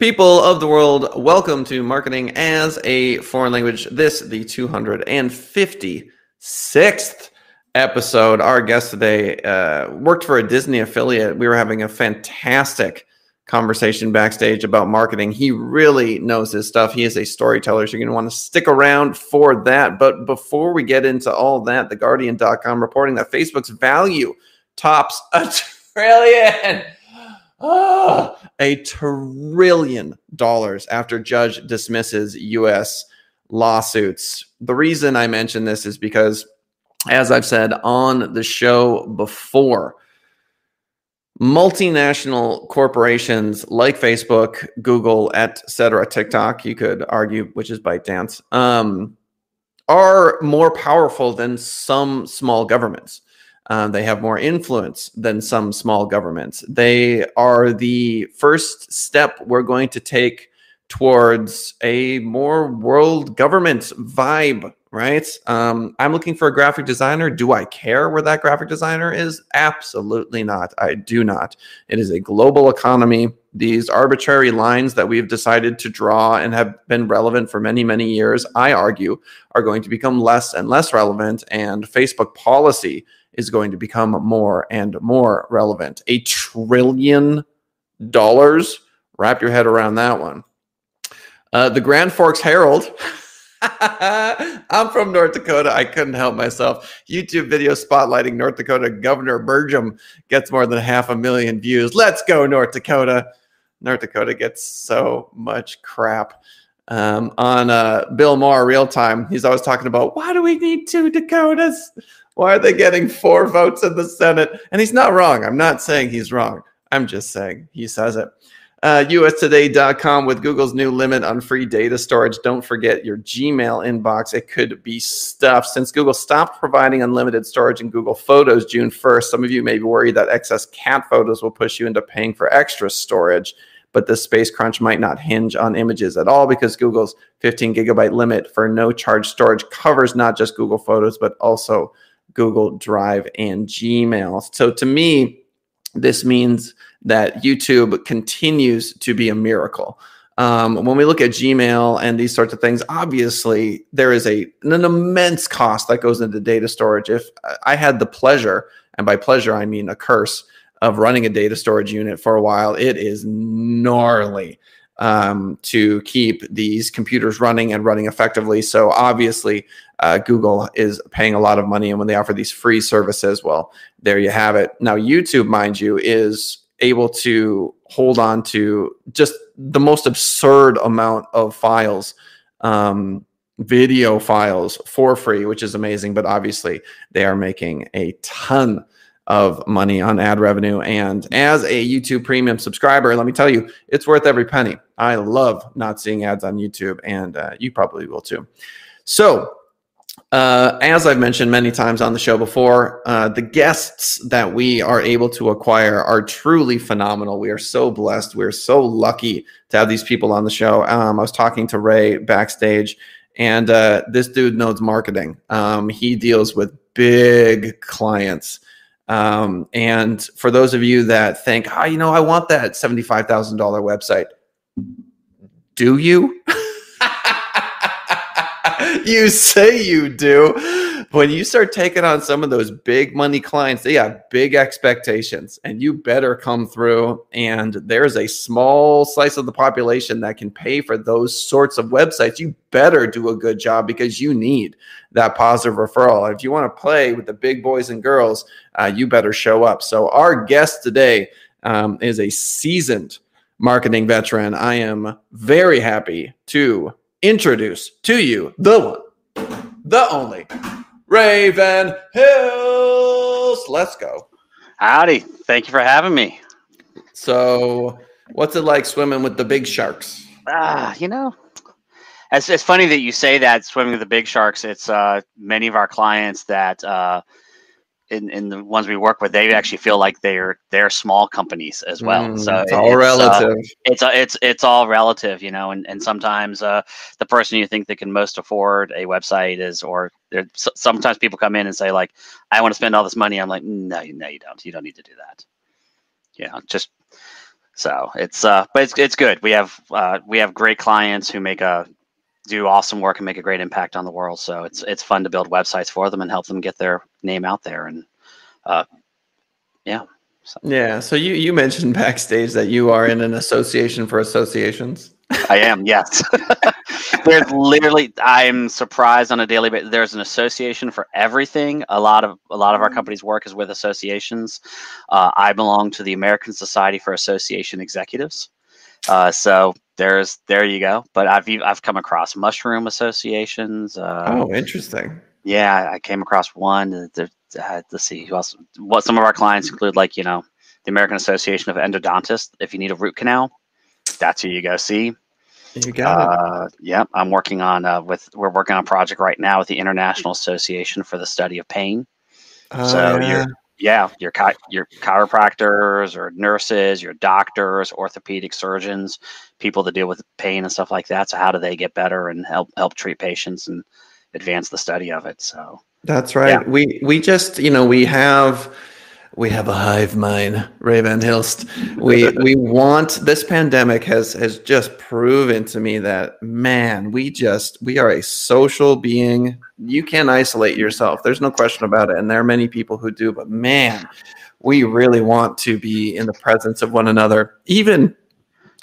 People of the world, welcome to Marketing as a Foreign Language. This, the 256th episode. Our guest today uh, worked for a Disney affiliate. We were having a fantastic conversation backstage about marketing. He really knows his stuff. He is a storyteller, so you're going to want to stick around for that. But before we get into all that, the TheGuardian.com reporting that Facebook's value tops a trillion. Oh, a trillion dollars after judge dismisses U.S. lawsuits. The reason I mention this is because, as I've said on the show before, multinational corporations like Facebook, Google, etc., TikTok, you could argue, which is ByteDance, um, are more powerful than some small governments. Uh, they have more influence than some small governments. They are the first step we're going to take towards a more world government vibe, right? Um, I'm looking for a graphic designer. Do I care where that graphic designer is? Absolutely not. I do not. It is a global economy. These arbitrary lines that we've decided to draw and have been relevant for many, many years, I argue, are going to become less and less relevant. And Facebook policy is going to become more and more relevant. A trillion dollars. Wrap your head around that one. Uh, the Grand Forks Herald. I'm from North Dakota. I couldn't help myself. YouTube video spotlighting North Dakota Governor Burgum gets more than half a million views. Let's go, North Dakota. North Dakota gets so much crap. Um, on uh, Bill Maher, real time, he's always talking about why do we need two Dakotas? Why are they getting four votes in the Senate? And he's not wrong. I'm not saying he's wrong. I'm just saying he says it. Uh, UStoday.com with Google's new limit on free data storage. Don't forget your Gmail inbox. It could be stuffed. Since Google stopped providing unlimited storage in Google Photos June 1st, some of you may be worried that excess cat photos will push you into paying for extra storage. But the space crunch might not hinge on images at all because Google's 15 gigabyte limit for no charge storage covers not just Google Photos, but also Google Drive, and Gmail. So to me, this means that YouTube continues to be a miracle. Um, when we look at Gmail and these sorts of things, obviously there is a an immense cost that goes into data storage. If I had the pleasure, and by pleasure I mean a curse, of running a data storage unit for a while, it is gnarly um, to keep these computers running and running effectively. So obviously, uh, Google is paying a lot of money, and when they offer these free services, well, there you have it. Now, YouTube, mind you, is able to hold on to just the most absurd amount of files. Um, video files for free, which is amazing. But obviously, they are making a ton of money on ad revenue. And as a YouTube premium subscriber, let me tell you, it's worth every penny. I love not seeing ads on YouTube, and uh, you probably will too. So, uh, as I've mentioned many times on the show before, uh, the guests that we are able to acquire are truly phenomenal. We are so blessed. We're so lucky to have these people on the show. Um, I was talking to Ray backstage, and uh, this dude knows marketing. Um, he deals with big clients. Um, and for those of you that think, oh, you know, I want that $75,000 website, do you? you say you do. When you start taking on some of those big money clients, they have big expectations, and you better come through. And there's a small slice of the population that can pay for those sorts of websites. You better do a good job because you need that positive referral. If you want to play with the big boys and girls, uh, you better show up. So, our guest today um, is a seasoned marketing veteran. I am very happy to introduce to you the one, the only Raven Hills. Let's go. Howdy. Thank you for having me. So, what's it like swimming with the big sharks? Ah, you know, it's, it's funny that you say that swimming with the big sharks. It's uh, many of our clients that uh, in, in the ones we work with, they actually feel like they're they're small companies as well. Mm, so it's all it's, uh, relative. Uh, it's it's it's all relative, you know. And and sometimes uh, the person you think that can most afford a website is, or sometimes people come in and say like, I want to spend all this money. I'm like, no, no, you don't. You don't need to do that. Yeah, just So it's uh, but it's it's good. We have uh, we have great clients who make a do awesome work and make a great impact on the world. So it's it's fun to build websites for them and help them get their name out there. And uh, yeah. So. Yeah. So you you mentioned backstage that you are in an association for associations. I am, yes. there's literally I'm surprised on a daily basis. There's an association for everything. A lot of a lot of our mm. company's work is with associations. Uh, I belong to the American Society for Association Executives. Uh, so there's there you go. But I've I've come across mushroom associations. Uh, oh, interesting. Yeah, I came across one. Uh, let's see who else. What some of our clients include, like you know, the American Association of Endodontists. If you need a root canal, that's who you go see. You got uh, it. Yeah, I'm working on uh, with we're working on a project right now with the International Association for the Study of Pain. Uh, so yeah. you're yeah, your chi- your chiropractors or nurses, your doctors, orthopedic surgeons, people that deal with pain and stuff like that. So how do they get better and help help treat patients and advance the study of it? So that's right. Yeah. We we just you know we have we have a hive mind, Ray Van Hilst. We we want this pandemic has has just proven to me that man, we just we are a social being. You can isolate yourself. There's no question about it. And there are many people who do, but man, we really want to be in the presence of one another, even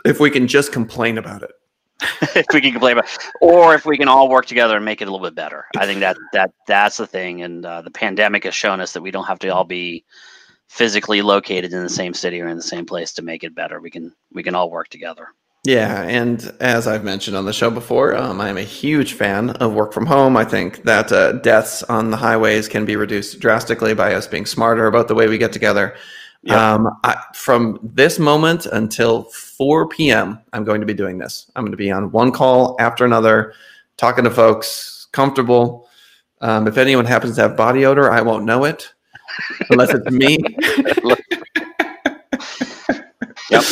if we can just complain about it. if we can complain about, or if we can all work together and make it a little bit better. I think that that that's the thing, and uh, the pandemic has shown us that we don't have to all be physically located in the same city or in the same place to make it better. We can we can all work together. Yeah, and as I've mentioned on the show before, um, I am a huge fan of work from home. I think that uh, deaths on the highways can be reduced drastically by us being smarter about the way we get together. Yep. Um, I, from this moment until 4 p.m., I'm going to be doing this. I'm going to be on one call after another, talking to folks, comfortable. Um, if anyone happens to have body odor, I won't know it unless it's me. yep.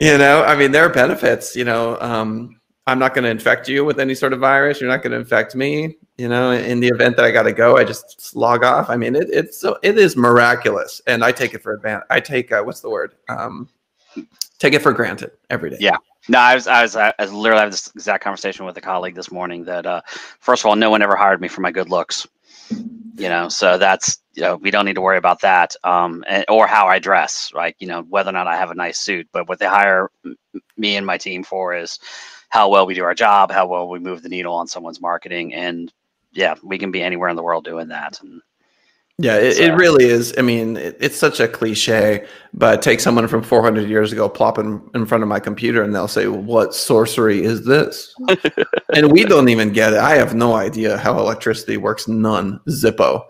You know, I mean, there are benefits. You know, um, I'm not going to infect you with any sort of virus. You're not going to infect me. You know, in the event that I got to go, I just log off. I mean, it, it's so it is miraculous, and I take it for advantage. I take uh, what's the word? Um, take it for granted every day. Yeah. No, I was, I was, I was literally having this exact conversation with a colleague this morning that, uh, first of all, no one ever hired me for my good looks you know so that's you know we don't need to worry about that um and, or how i dress like you know whether or not i have a nice suit but what they hire me and my team for is how well we do our job how well we move the needle on someone's marketing and yeah we can be anywhere in the world doing that and yeah, it, so. it really is. I mean, it, it's such a cliche, but take someone from 400 years ago, plop in, in front of my computer, and they'll say, What sorcery is this? and we don't even get it. I have no idea how electricity works. None. Zippo.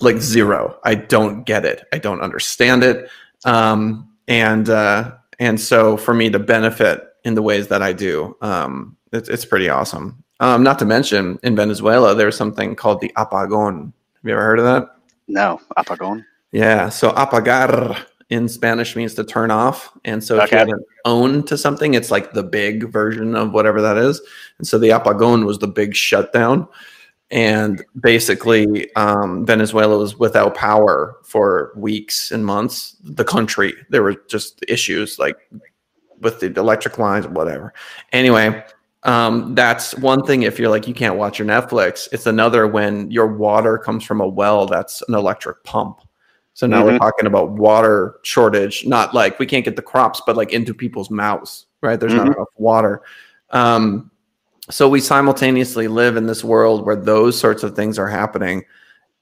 Like zero. I don't get it. I don't understand it. Um, and, uh, and so for me to benefit in the ways that I do, um, it's, it's pretty awesome. Um, not to mention in Venezuela, there's something called the apagon. Have you ever heard of that? No, apagón. Yeah, so apagar in Spanish means to turn off, and so if you have an own to something, it's like the big version of whatever that is. And so the apagón was the big shutdown, and basically um, Venezuela was without power for weeks and months. The country there were just issues like with the electric lines, whatever. Anyway, um, that's one thing if you're like you can't watch your netflix it's another when your water comes from a well that's an electric pump so now mm-hmm. we're talking about water shortage not like we can't get the crops but like into people's mouths right there's mm-hmm. not enough water um, so we simultaneously live in this world where those sorts of things are happening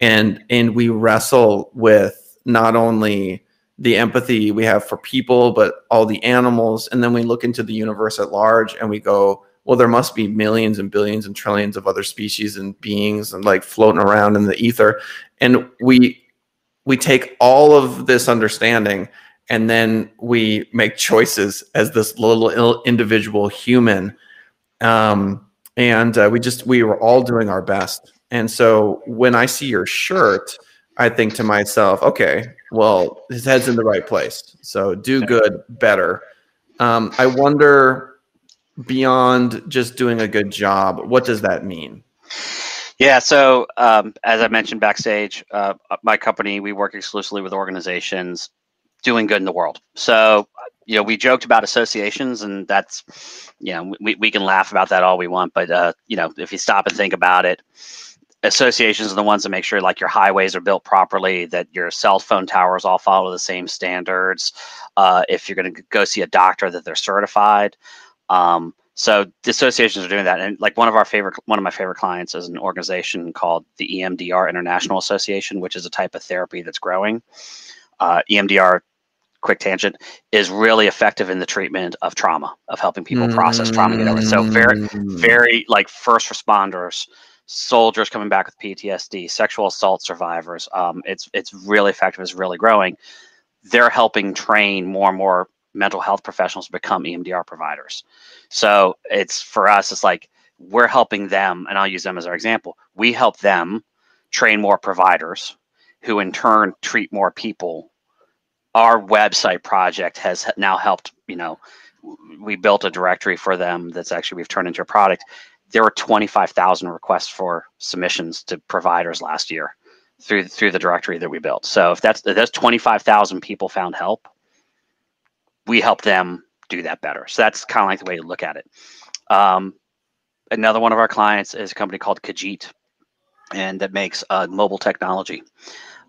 and and we wrestle with not only the empathy we have for people but all the animals and then we look into the universe at large and we go well, there must be millions and billions and trillions of other species and beings and like floating around in the ether. And we we take all of this understanding and then we make choices as this little individual human. Um, and uh, we just we were all doing our best. And so when I see your shirt, I think to myself, okay, well, his head's in the right place. So do good, better. Um, I wonder beyond just doing a good job, what does that mean? Yeah, so um, as I mentioned backstage, uh, my company we work exclusively with organizations doing good in the world. So you know, we joked about associations, and that's, you know, we, we can laugh about that all we want, but uh, you know, if you stop and think about it, associations are the ones that make sure like your highways are built properly, that your cell phone towers all follow the same standards. Uh, if you're going to go see a doctor, that they're certified. Um, so the associations are doing that, and like one of our favorite, one of my favorite clients is an organization called the EMDR International Association, which is a type of therapy that's growing. Uh, EMDR quick tangent is really effective in the treatment of trauma of helping people process trauma get over it. so very Mm. very like first responders soldiers coming back with ptsd sexual assault survivors um, it's it's really effective it's really growing they're helping train more and more mental health professionals become emdr providers. So it's for us it's like we're helping them and i'll use them as our example. We help them train more providers who in turn treat more people. Our website project has now helped you know we built a directory for them that's actually we've turned into a product. There were 25,000 requests for submissions to providers last year through through the directory that we built. So if that's if that's 25,000 people found help we help them do that better so that's kind of like the way to look at it um, another one of our clients is a company called Kajeet and that makes uh, mobile technology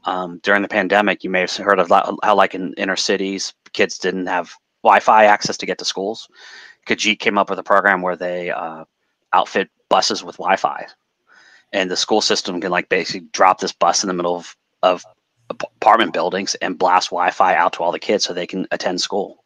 um, during the pandemic, you may have heard of how, like in inner cities, kids didn't have Wi-Fi access to get to schools. Kajeet came up with a program where they uh, outfit buses with Wi-Fi, and the school system can like basically drop this bus in the middle of of apartment buildings and blast Wi-Fi out to all the kids so they can attend school.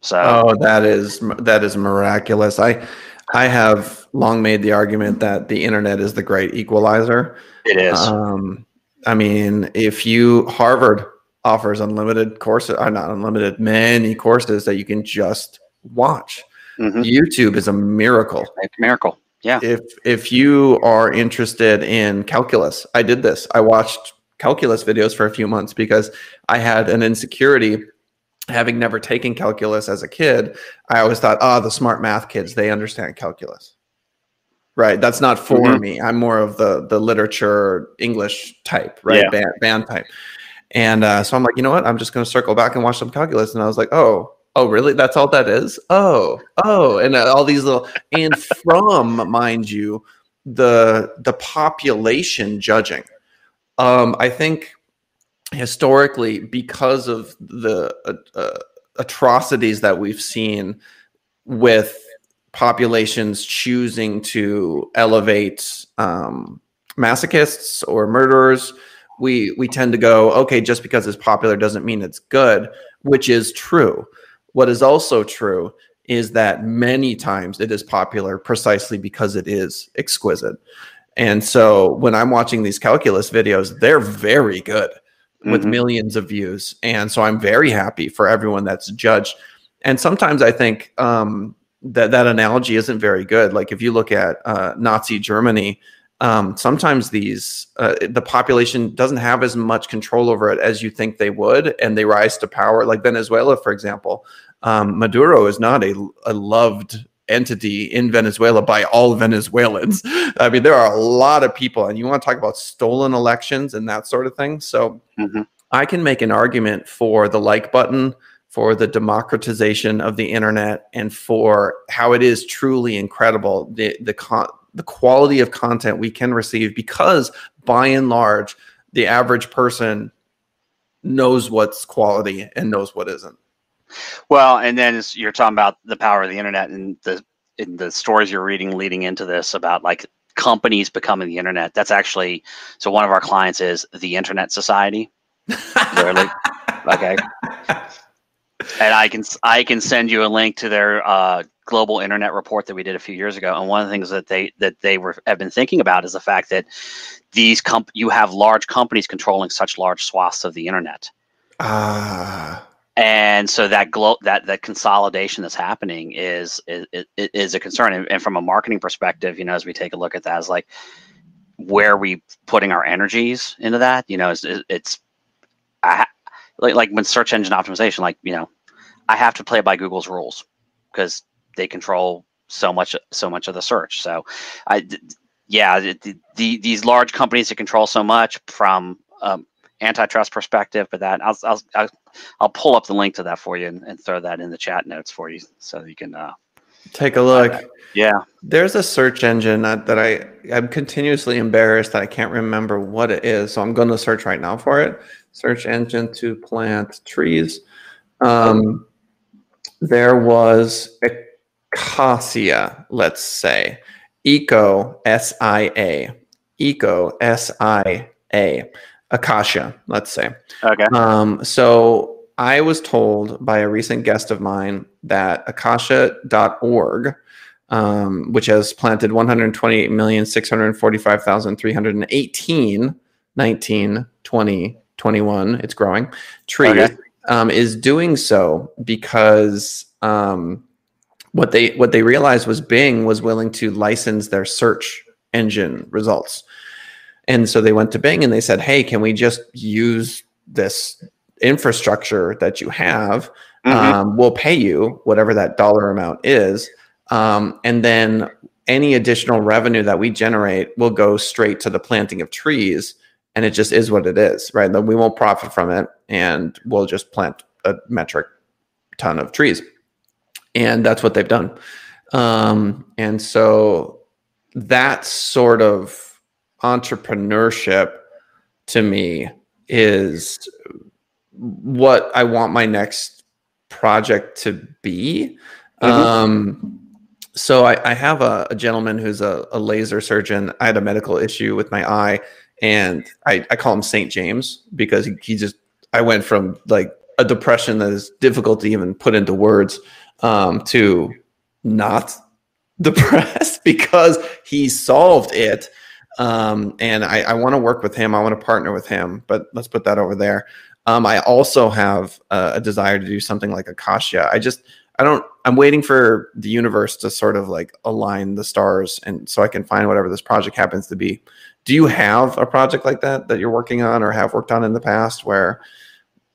So Oh, that is that is miraculous. I I have long made the argument that the internet is the great equalizer. it is. Um, I mean, if you Harvard offers unlimited courses, or not unlimited, many courses that you can just watch. Mhm. YouTube is a miracle. It's a miracle. Yeah. If if you are interested in calculus, I did this. I watched calculus videos for a few months because I had an insecurity having never taken calculus as a kid. I always thought, oh, the smart math kids, they understand calculus. Right. That's not for Mhm. me. I'm more of the the literature English type, right? Yeah. Band, band type. And uh, so I'm like, you know what? I'm just going to circle back and watch some calculus. And I was like, oh, oh, really? That's all that is? Oh, oh, and uh, all these little and from, mind you, the the population judging. Um, I think historically, because of the uh, uh, atrocities that we've seen with populations choosing to elevate um, masochists or murderers, we we tend to go, okay, just because it's popular doesn't mean it's good, which is true. What is also true is that many times it is popular precisely because it is exquisite. And so when I'm watching these calculus videos, they're very good with Mhm. millions of views. And so I'm very happy for everyone that's judged. And sometimes I think um, that that analogy isn't very good. Like if you look at uh, Nazi Germany, um, sometimes these uh, the population doesn't have as much control over it as you think they would, and they rise to power. Like Venezuela, for example, um, Maduro is not a, a loved entity in Venezuela by all Venezuelans. I mean, there are a lot of people, and you want to talk about stolen elections and that sort of thing. So Mhm. I can make an argument for the like button, for the democratization of the internet, and for how it is truly incredible the the con- the quality of content we can receive because by and large the average person knows what's quality and knows what isn't. Well, and then you're talking about the power of the internet and the in the stories you're reading leading into this about like companies becoming the internet. That's actually so one of our clients is the Internet Society. Literally. Okay. And I can I can send you a link to their uh, global internet report that we did a few years ago. And one of the things that they that they were have been thinking about is the fact that these comp you have large companies controlling such large swaths of the internet Ah, and so that glo- that that consolidation that's happening is is, is- a concern. And, from a marketing perspective you know as we take a look at that is like where are we putting our energies into that? You know it's, it's I, like, like when search engine optimization like you know i have to play by google's rules because they control so much so much of the search. So i yeah the, the, these large companies that control so much from um, antitrust perspective, but that I'll I'll I'll, I'll pull up the link to that for you and, and, throw that in the chat notes for you so you can uh, take a look. Yeah, there's a search engine that, that I I'm continuously embarrassed that I can't remember what it is, so I'm going to search right now for it. Search engine to plant trees. Um, there was Ecosia, let's say. Eco, S I A. Eco, S I A. Ecosia, let's say. Okay. Um, so I was told by a recent guest of mine that ecosia.org, um, which has planted 128,645,318, 19, 20, 21, it's growing, trees, okay. um, is doing so because um, what they what they realized was Bing was willing to license their search engine results. And so they went to Bing and they said, "Hey, can we just use this infrastructure that you have? Mm-hmm. Um, we'll pay you whatever that dollar amount is, um, and then any additional revenue that we generate will go straight to the planting of trees." And it just is what it is, right? That we won't profit from it, and we'll just plant a metric ton of trees and that's what they've done. Um, and so that sort of entrepreneurship to me is what I want my next project to be. Mm-hmm. Um, so I, I have a, a, gentleman who's a, a, laser surgeon. I had a medical issue with my eye, and I, I call him Saint James because he, he just I went from like a depression that is difficult to even put into words um, to not depressed because he solved it. Um, and I, I want to work with him. I want to partner with him, but let's put that over there. Um, I also have a, a desire to do something like Ecosia. I just, I don't, I'm waiting for the universe to sort of like align the stars and so I can find whatever this project happens to be. Do you have a project like that that you're working on or have worked on in the past where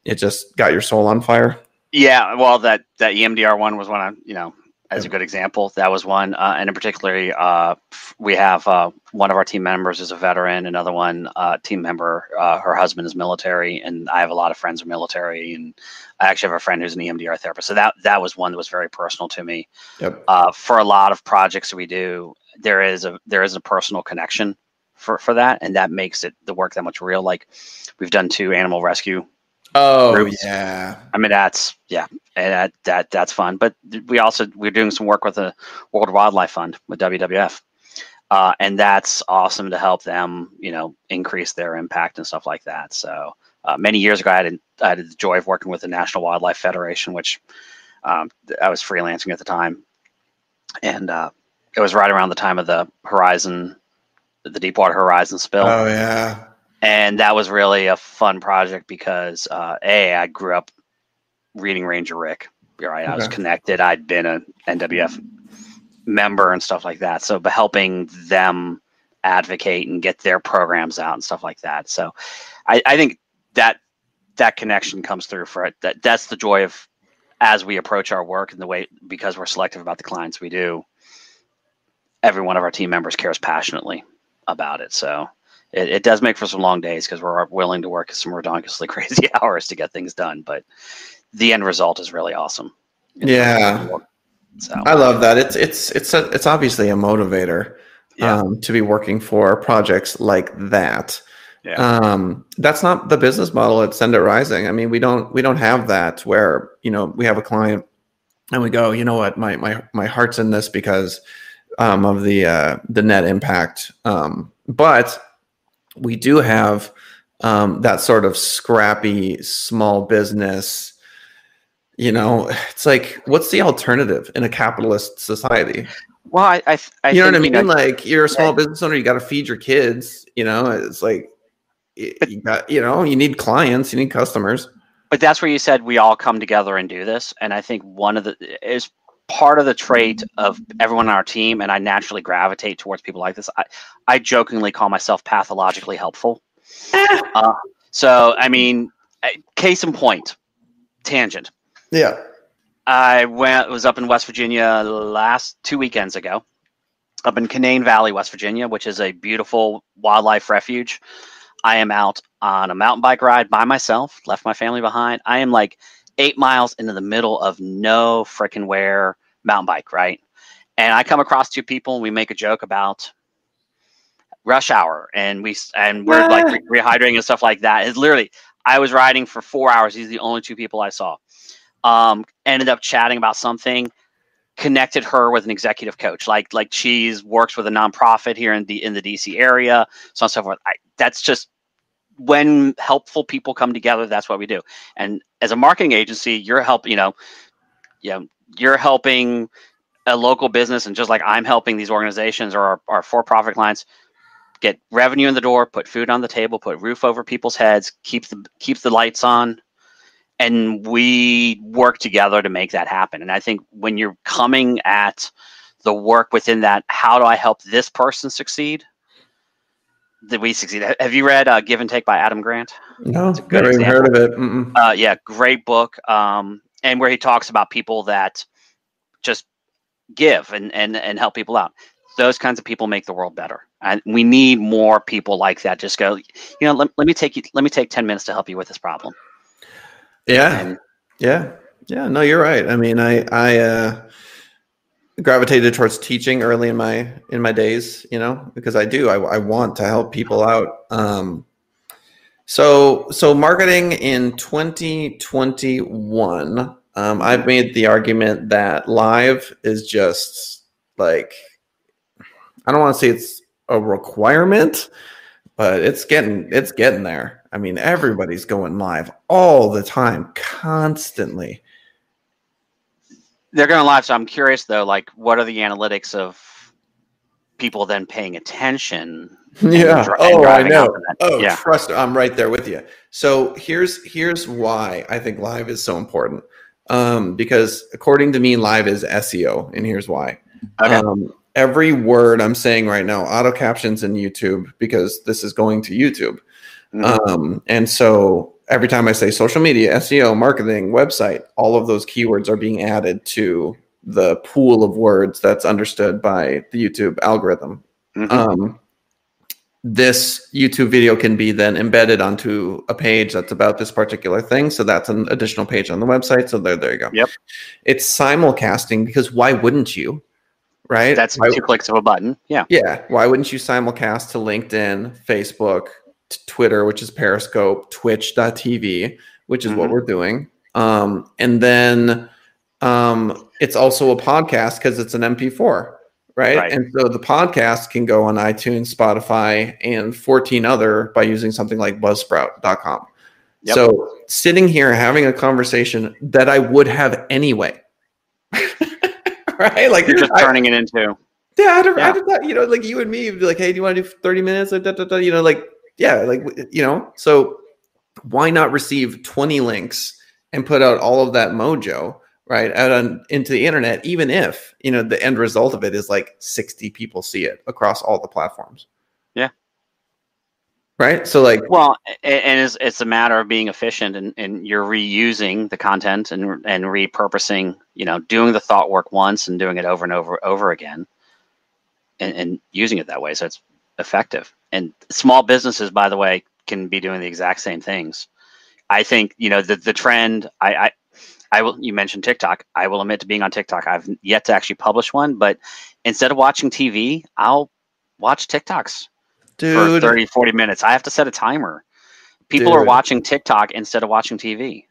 it just got your soul on fire? Yeah, well, that that EMDR one was one I, you know, as a good example. That was one, uh, and in particular, uh, we have uh, one of our team members is a veteran. Another one, uh, team member, uh, her husband is military, and I have a lot of friends who are military, and I actually have a friend who's an EMDR therapist. So that that was one that was very personal to me. Yep. Uh, for a lot of projects we do, there is a there is a personal connection for for that, and that makes it the work that much real. Like we've done two animal rescue Oh groups. yeah. I mean that's yeah, and that that that's fun. But we also we're doing some work with the World Wildlife Fund with WWF, uh, and that's awesome to help them you know increase their impact and stuff like that. So uh, many years ago, I had I had the joy of working with the National Wildlife Federation, which um, I was freelancing at the time, and uh, it was right around the time of the Horizon, the Deepwater Horizon spill. Oh yeah and that was really a fun project because uh, a I grew up reading Ranger Rick. Right, okay. I was connected. I'd been a NWF member and stuff like that. So, but helping them advocate and get their programs out and stuff like that. So, I, I think that that connection comes through for it. That that's the joy of as we approach our work and the way because we're selective about the clients we do. Every one of our team members cares passionately about it. So it, it does make for some long days because we're willing to work some ridiculously crazy hours to get things done. But the end result is really awesome. Yeah. So I love that. It's it's it's a, it's obviously a motivator yeah. um, to be working for projects like that. Yeah. Um, that's not the business model at Send It Rising. I mean, we don't we don't have that where you know we have a client and we go, you know what, my my my heart's in this because um, of the uh, the net impact. Um, but we do have um, that sort of scrappy small business. You know, it's like, what's the alternative in a capitalist society? Well, I, I, I you know what I mean. You know, like, you're a small yeah. business owner, you got to feed your kids. You know, it's like you got, you know, you need clients, you need customers. But that's where you said we all come together and do this. And I think one of the is part of the trait of everyone on our team, and I naturally gravitate towards people like this. I, I jokingly call myself pathologically helpful. uh, so, I mean, case in point, tangent. Yeah. I went was up in West Virginia last two weekends ago, up in Canaan Valley, West Virginia, which is a beautiful wildlife refuge. I am out on a mountain bike ride by myself, left my family behind. I am like eight miles into the middle of no freaking where mountain bike, right? And I come across two people and we make a joke about rush hour and we and we're like re- rehydrating and stuff like that. It's literally I was riding for four hours. These are the only two people I saw. Um, ended up chatting about something connected her with an executive coach like like she's works with a nonprofit here in the in the dc area so on and so forth I, that's just when helpful people come together that's what we do. And as a marketing agency you're helping you know you know you're helping a local business and just like i'm helping these organizations or our, our for-profit clients get revenue in the door put food on the table put roof over people's heads keep the keep the lights on and we work together to make that happen. And i think when you're coming at the work within that how do i help this person succeed that we succeed have you read uh, give and take by adam grant no it's a good never even heard of it uh, yeah great book um, and where he talks about people that just give and, and and help people out those kinds of people make the world better and we need more people like that just go you know let, let me take you let me take 10 minutes to help you with this problem yeah. And, yeah. Yeah. No, you're right. I mean, I, I, uh, gravitated towards teaching early in my in my days you know because i do i, I want to help people out um so so marketing in 2021 um i've made the argument that live is just like i don't want to say it's a requirement but it's getting it's getting there I mean, everybody's going live all the time, constantly. They're going live. So I'm curious though, like, what are the analytics of people then paying attention? Yeah. Oh, I know. Oh, yeah. trust. I'm right there with you. So here's here's why I think live is so important. Um, because according to me, live is SEO, and here's why. Okay. Um, every word I'm saying right now, auto captions in YouTube, because this is going to YouTube. Mm-hmm. Um, and so every time I say social media, SEO, marketing, website, all of those keywords are being added to the pool of words that's understood by the YouTube algorithm. Mm-hmm. Um, this YouTube video can be then embedded onto a page that's about this particular thing. So that's an additional page on the website. So there, there you go. Yep. It's simulcasting because why wouldn't you? Right. That's why, two clicks of a button. Yeah. Yeah. Why wouldn't you simulcast to LinkedIn, Facebook, Twitter, which is Periscope, Twitch.tv, which is mm-hmm. what we're doing. Um, and then um, it's also a podcast because it's an MP4, right? right? And so the podcast can go on iTunes, Spotify, and 14 other by using something like buzzsprout.com. Yep. So sitting here having a conversation that I would have anyway. right? Like you're just turning it into. Yeah, I'd, yeah. I'd, you know, like you and me, would be like, hey, do you want to do 30 minutes? You know, like yeah, like you know, so why not receive 20 links and put out all of that mojo right out on into the internet, even if you know the end result of it is like 60 people see it across all the platforms. Yeah. Right. So like well, and it's it's a matter of being efficient and, and you're reusing the content and and repurposing, you know, doing the thought work once and doing it over and over over again and, and using it that way. So it's effective. And small businesses, by the way, can be doing the exact same things. I think you know the the trend. I, I I will. You mentioned TikTok. I will admit to being on TikTok. I've yet to actually publish one, but instead of watching TV, I'll watch TikToks Dude. for 30, 40 minutes. I have to set a timer. People Dude. are watching TikTok instead of watching TV.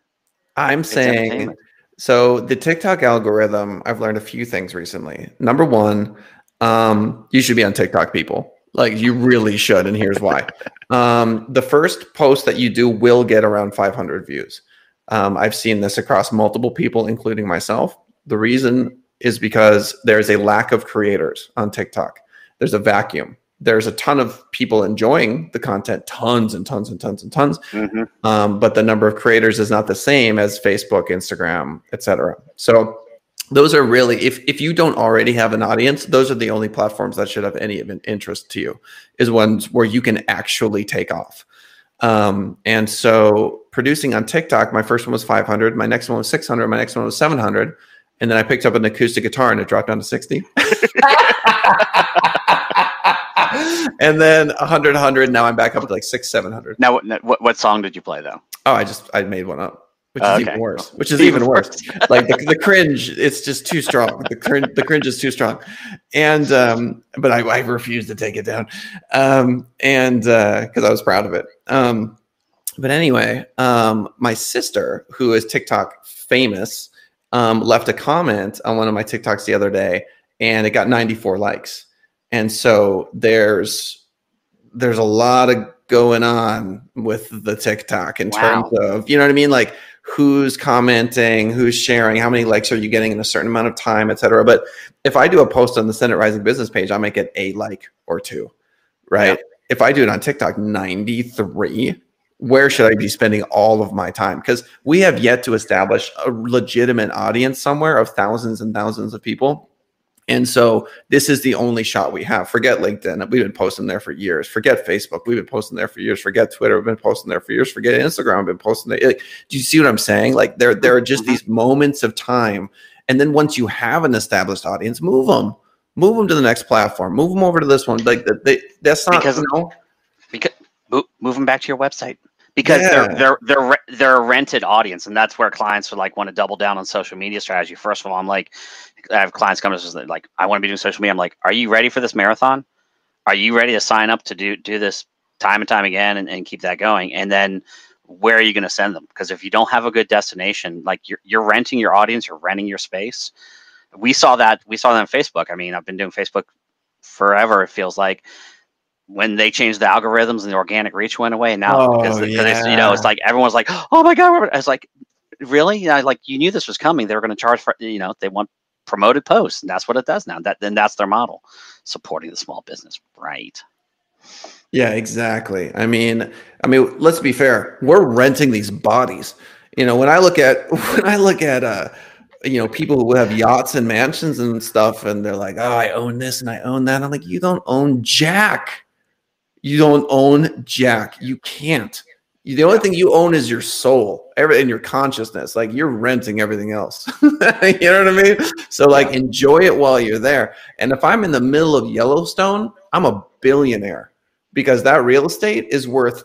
I'm it's saying so the TikTok algorithm, I've learned a few things recently. Number one, um, you should be on TikTok, people. Like you really should, and here's why. Um, the first post that you do will get around 500 views. Um, I've seen this across multiple people, including myself. The reason is because there's a lack of creators on TikTok. There's a vacuum. There's a ton of people enjoying the content, tons and tons and tons and tons. Mm-hmm. Um, but the number of creators is not the same as Facebook, Instagram, etc. So those are really if if you don't already have an audience those are the only platforms that should have any of an interest to you is ones where you can actually take off um, and so producing on tiktok my first one was 500 my next one was 600 my next one was 700 and then i picked up an acoustic guitar and it dropped down to 60 and then 100, 100. Now I'm back up to like six, 700. Now, what, what, what song did you play though? Oh, I just I made one up, which is Okay. even worse. Which is even worse. like the, the cringe, it's just too strong. The cringe, the cringe is too strong, and um, but I, I refuse to take it down, um, and because I was proud of it. Um, but anyway, um, my sister, who is TikTok famous, um, left a comment on one of my TikToks the other day, and it got 94 likes. And so there's there's a lot of going on with the TikTok in Wow. terms of you know what I mean, like who's commenting, who's sharing, how many likes are you getting in a certain amount of time, et cetera. But if I do a post on the Senate Rising business page, I might get a like or two, right? If I do it on TikTok, 93, where should I be spending all of my time? Because we have yet to establish a legitimate audience somewhere of thousands and thousands of people. And so this is the only shot we have. Forget LinkedIn. We've been posting there for years. Forget Facebook. We've been posting there for years. Forget Twitter. We've been posting there for years. Forget Instagram. I've been posting there. Like, do you see what I'm saying? Like there, there are just Mhm. these moments of time. And then once you have an established audience, move them. Move them to the next platform. Move them over to this one. Like that, they, that's not Because- you know, because move, move them back to your website because Yeah. they're they're they're they're a rented audience and that's where clients are like want to double down on social media strategy. First of all i'm like i have clients come to us like i want to be doing social media. I'm like are you ready for this marathon? Are you ready to sign up to do do this time and time again and, and keep that going? And then where are you going to send them? Because if you don't have a good destination like you're, you're renting your audience you're renting your space. We saw that we saw that on facebook. I mean i've been doing facebook forever it feels like when they changed the algorithms and the organic reach went away now Oh, because, because it's, you know it's yeah. like everyone's like oh my god I was like really yeah like you knew this was coming they were going to charge for you know they want promoted posts and that's what it does now that then that's their model supporting the small business right Yeah, exactly. I mean, I mean, let's be fair. We're renting these bodies. You know, when I look at when I look at uh you know, people who have yachts and mansions and stuff and they're like, "Oh, I own this and I own that." I'm like, "You don't own jack. You don't own jack. You can't. The only thing you own is your soul, every and your consciousness. Like you're renting everything else. you know what I mean? So like enjoy it while you're there. And if I'm in the middle of Yellowstone, I'm a billionaire because that real estate is worth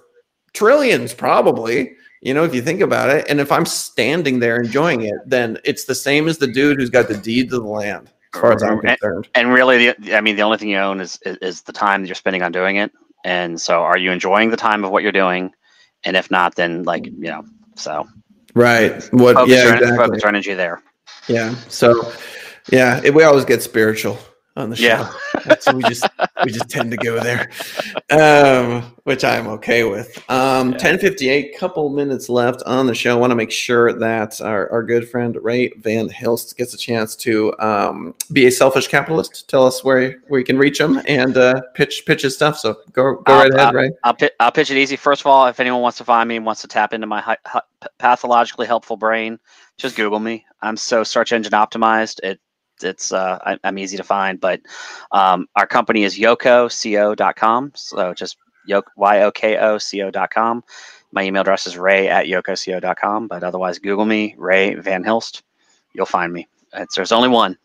trillions probably you know if you think about it and if i'm standing there enjoying it then it's the same as the dude who's got the deed to the land as far as i'm And- concerned and really the, i mean the only thing you own is, is is the time that you're spending on doing it and so are you enjoying the time of what you're doing? And if not then like you know so. Right. What focus, yeah your, exactly. focus your energy there. Yeah. So yeah it, we always get spiritual on the show Yeah. so we just we just tend to go there um which i'm okay with um Yeah. 1058 couple minutes left on the show I want to make sure that our, our good friend ray van hilst gets a chance to um be a selfish capitalist tell us where where you can reach him and uh pitch pitch his stuff so go go Uh, right ahead uh, ray I'll, pi- I'll pitch it easy. First of all, if anyone wants to find me and wants to tap into my hi- hi- pathologically helpful brain, just Google me. I'm so search engine optimized. It it's uh, I, I'm easy to find. But um, our company is yokoco.com. So just yok y o k o c o.com. My email address is ray at yokoco.com. But otherwise, Google me, Ray Van Hilst. You'll find me. It's, there's only one.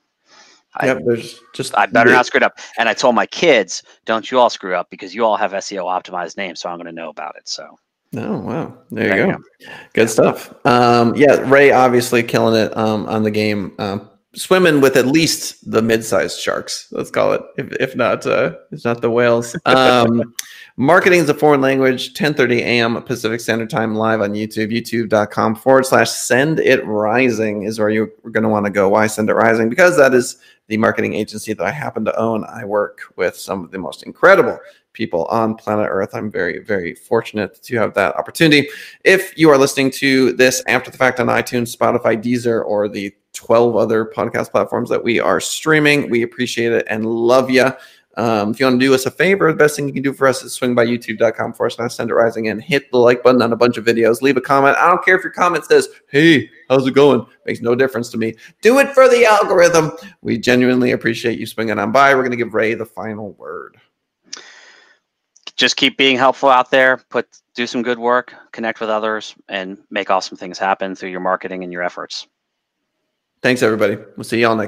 I- yep there's just I better not screw it up. And I told my kids, don't you all screw up because you all have SEO optimized names, so I'm going to know about it. So Oh wow! There, There you you go. Good stuff. Um, yeah, Ray obviously killing it um, on the game, um, swimming with at least the mid-sized sharks. Let's call it, if, if not, uh, if not the whales. Um, marketing is a foreign language. 10:30 a.m. Pacific Standard Time, live on YouTube. YouTube.com forward slash Send It Rising is where you're going to want to go. Why Send It Rising? Because that is the marketing agency that I happen to own. I work with some of the most incredible people on planet Earth. I'm very, very fortunate to have that opportunity. If you are listening to this after the fact on iTunes, Spotify, Deezer, or the 12 other podcast platforms that we are streaming, we appreciate it and love you. Um, if you want to do us a favor, the best thing you can do for us is swing by youtube.com for forward slash send it rising and hit the like button on a bunch of videos. Leave a comment. I don't care if your comment says, hey, how's it going? Makes no difference to me. Do it for the algorithm. We genuinely appreciate you swinging on by. We're going to give Ray the final word. Just keep being helpful out there. Put do some good work, connect with others, and make awesome things happen through your marketing and your efforts. Thanks, everybody. We'll see y'all next